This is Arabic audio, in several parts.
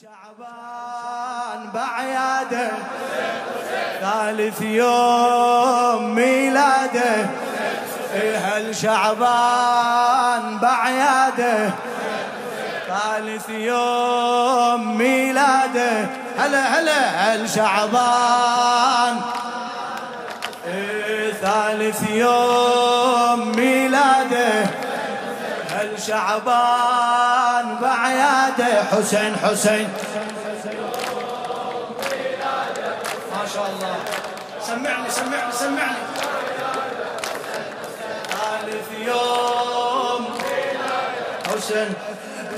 شعبان بعياده. ثالث يوم ميلاده. هل شعبان بعياده. ثالث يوم ميلاده. هلا هلا هل شعبان. ثالث يوم ميلاده. هل شعبان بعياده حسين حسين. ما شاء الله. سمعني سمعني سمعني. ثالث يوم. حسين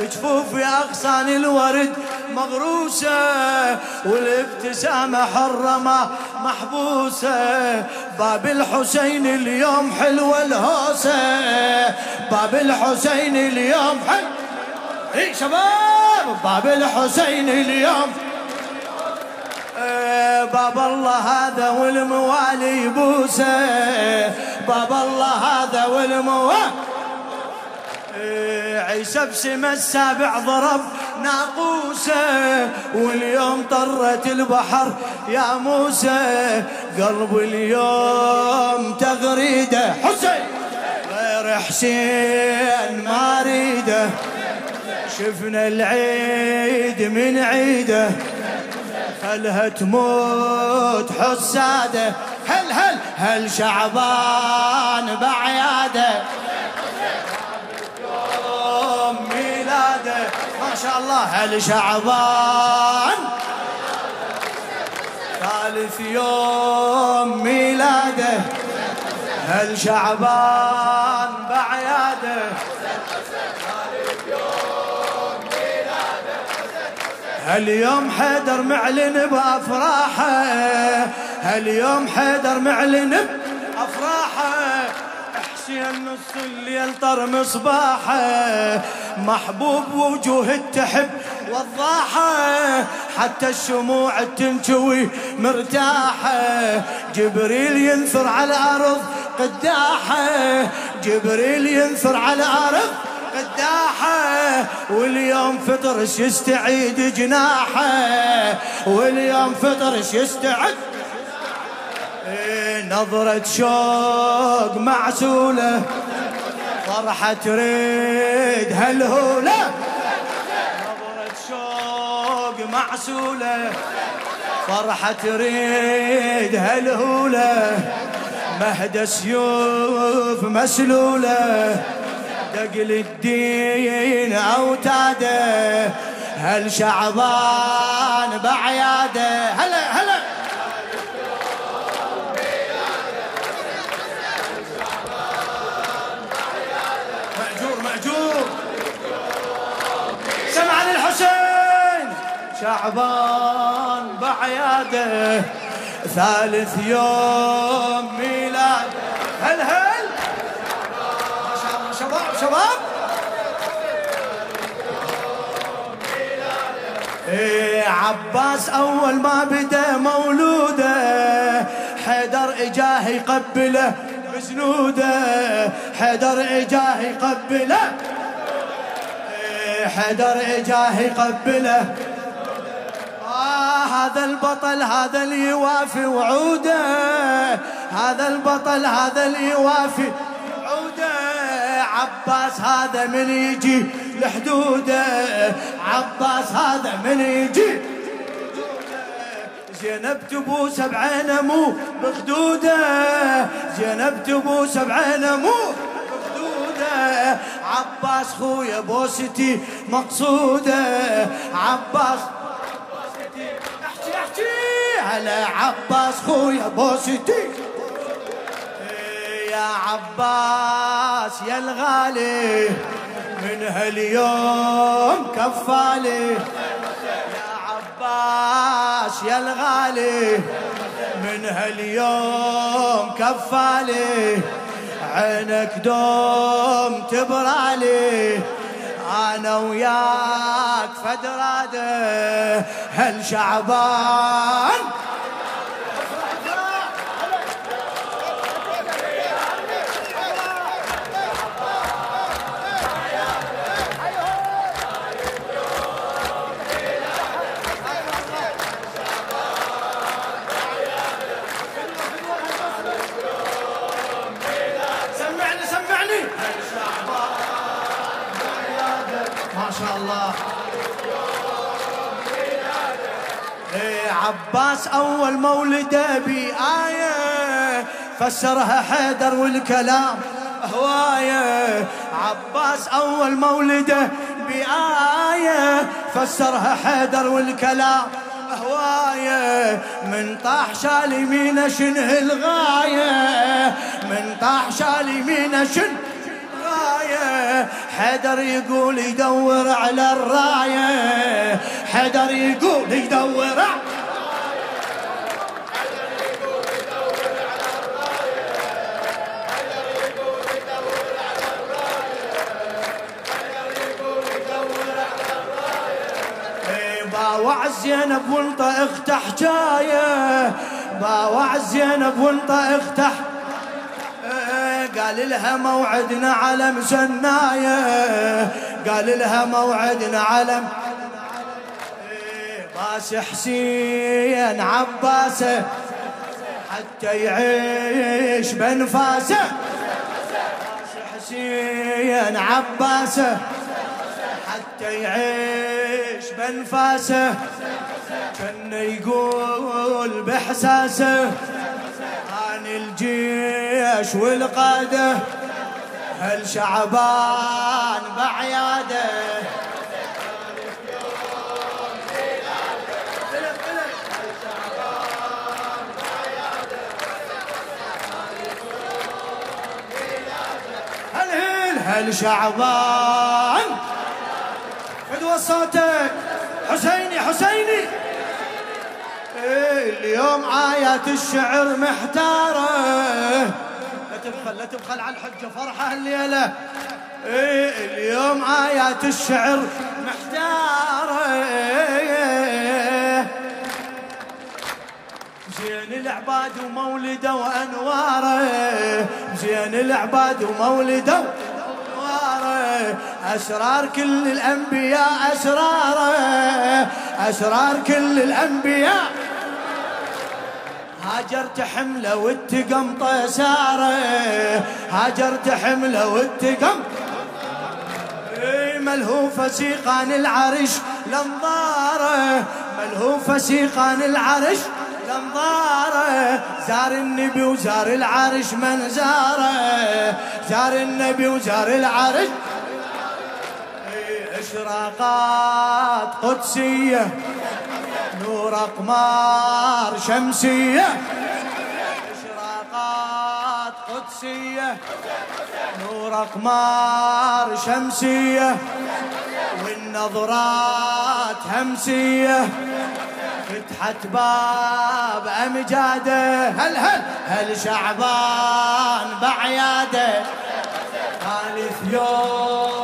جفوف أغصان الورد مغروسة والابتسامة حرمة محبوسة. باب الحسين اليوم حلوة الهوسة. باب الحسين اليوم حلو اي شباب باب الحسين اليوم. إيه، باب الله هذا والموالي يبوسه باب الله هذا والموالي. إيه، عيسى بسم السابع ضرب ناقوسة. واليوم طرت البحر يا موسى. قلب اليوم تغريده. حسين غير حسين ما ريده شفنا العيد من عيده. خلها تموت حساده هل هل هل شعبان بعياده؟ ما شاء الله. هل شعبان؟ ثالث يوم ميلاده. هل شعبان بعياده؟ هاليوم حيدر معلن بأفراحه هاليوم حيدر معلن بأفراحه. حسين نص الليل طر مصباحه محبوب وجوه التحب وضاحه. حتى الشموع تنجوي مرتاحه جبريل ينثر على الأرض قداحه. جبريل ينثر على الأرض قداحة واليوم فطرش يستعيد جناحه؟ واليوم فطرش يستعد؟ نظرة شوق معسولة فرحة تريد هالهولة نظرة شوق معسولة فرحة تريد هالهولة مهدى سيوف مسلولة. دقل الدين أوتاده هل شعبان بعياده؟ هلا هلا. شعبان بعياده ثالث يوم ميلاد هل هل. شباب. إيه عباس أول ما بدا مولوده حيدر إجاه يقبله بسنوده حيدر إجاه يقبله. إيه حيدر إجاه يقبله. هذا البطل هذا اللي يوافي وعوده. هذا البطل هذا اللي يوافي. عباس هذا من يجي لحدوده عباس هذا من يجي زينب تبوس بعينه مو بخدوده زينب تبوس بعينه مو بخدوده عباس خويا بوستي مقصوده عباس على عباس خويا بوستي. يا عباس يا الغالي من هاليوم كفالي. يا عباس يا الغالي من هاليوم كفالي. عينك دوم تبرالي أنا وياك فدراده هل شعبان ما شاء الله. إيه عباس أول مولده بآية فسرها حيدر والكلام هواية. عباس أول مولده بآية فسرها حيدر والكلام هواية. من طاح شالي يمينه شنه الغاية من طاح شالي يمينه شنه حيدر يقول يدور على الراية حيدر يقول يدور على باوع زينب وانت اخته حجايه باوع زينب وانت اخته قال لها موعدنا على مسناية. قال لها موعدنا على باس حسين عباسه حتى يعيش بنفاسه باس حسين عباسه حتى يعيش بنفاسه كان يقول بحساسه عن الجيش والقادة هل شعبان بعياده؟ هل شعبان؟ فدوى صوتك. حسيني حسيني. اليوم آيات الشعر محتارة. لا تبخل لا تبخل على الحجة فرحة الليلة. إيه اليوم آيات الشعر محتارة. زين العباد ومولده وأنواره. زين العباد ومولده أسرار كل الأنبياء أسراره. أسرار كل الأنبياء هاجرت حملة والتقم طيساره هاجرت حملة والتقم ملهوفة سيقان العرش لنظاره ملهوفة سيقان العرش لنظاره زار النبي وزار العرش من زارة. زار النبي وزار العرش. إشراقات قدسية. نور أقمار شمسية. إشراقات قدسية. نور أقمار شمسية. والنظرات همسية. فتحت باب أمجاده هل هل هل شعبان بعياده؟ ثالث يوم.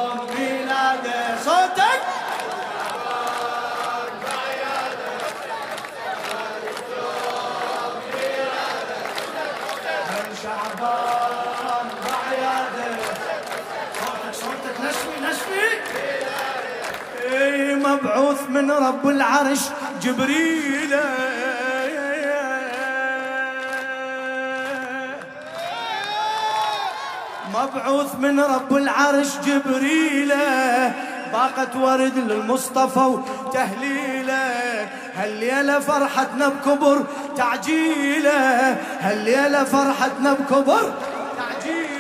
مبعوث من رب العرش. جبريل. مبعوث من رب العرش. جبريل. باقة ورد للمصطفى وتهليله هالليلة فرحتنا بكبر تعجيله هالليلة فرحتنا بكبر تعجيله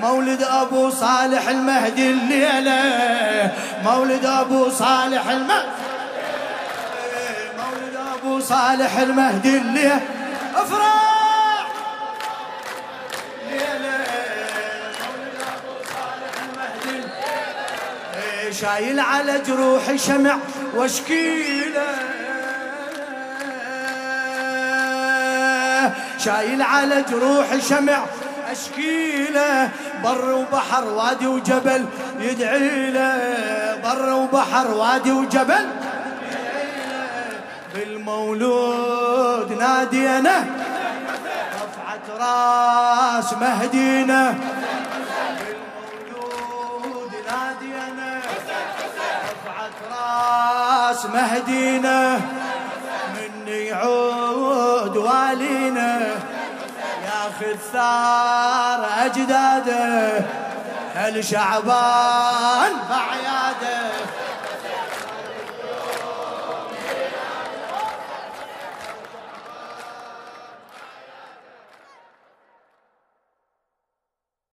مولد ابو صالح المهدي الليلة. مولد ابو صالح المهدي مولد ابو صالح المهدي الليلة. افرح شايل على جروحي شمع واشكيلة. شايل على جروحي شمع أشكيلة بر وبحر وادي وجبل. يدعي له بر وبحر وادي وجبل. بالمولود نادينا رفعت راس مهدينا. بالمولود نادينا رفعت راس مهدينا. من يعود والينا. ياخذ ثار أجداده الشعبان بعياده